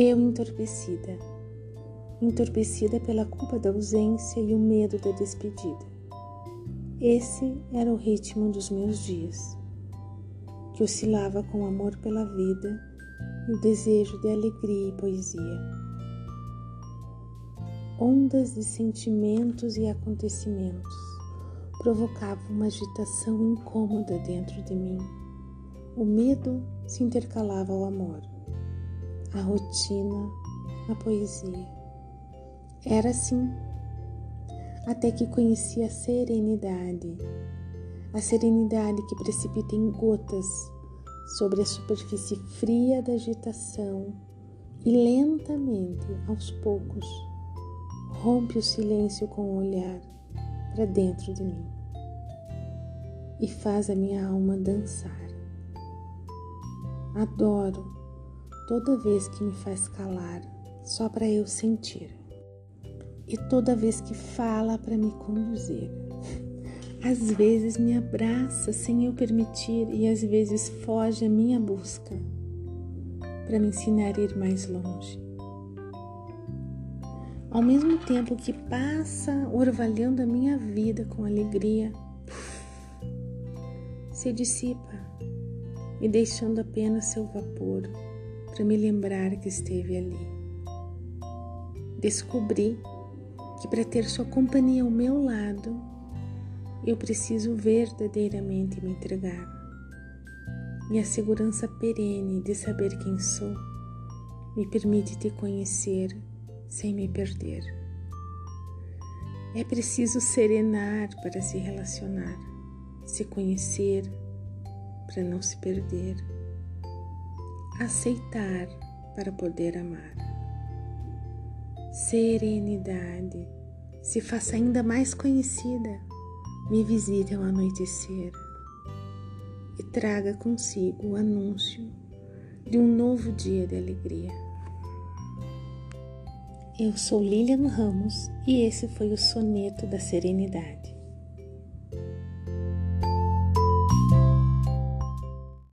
Eu entorpecida, entorpecida pela culpa da ausência e o medo da despedida. Esse era o ritmo dos meus dias, que oscilava com o amor pela vida e o desejo de alegria e poesia. Ondas de sentimentos e acontecimentos provocavam uma agitação incômoda dentro de mim. O medo se intercalava ao amor a rotina, a poesia. Era assim, até que conheci a serenidade, a serenidade que precipita em gotas sobre a superfície fria da agitação e lentamente, aos poucos, rompe o silêncio com o olhar para dentro de mim e faz a minha alma dançar. Adoro toda vez que me faz calar, só para eu sentir. E toda vez que fala para me conduzir. Às vezes me abraça sem eu permitir e às vezes foge à minha busca para me ensinar a ir mais longe. Ao mesmo tempo que passa orvalhando a minha vida com alegria, se dissipa, me deixando apenas seu vapor para me lembrar que esteve ali. Descobri que para ter sua companhia ao meu lado, eu preciso verdadeiramente me entregar. E a segurança perene de saber quem sou me permite te conhecer sem me perder. É preciso serenar para se relacionar, se conhecer para não se perder aceitar para poder amar. Serenidade, se faça ainda mais conhecida, me visite ao anoitecer e traga consigo o anúncio de um novo dia de alegria. Eu sou Lilian Ramos e esse foi o Soneto da Serenidade.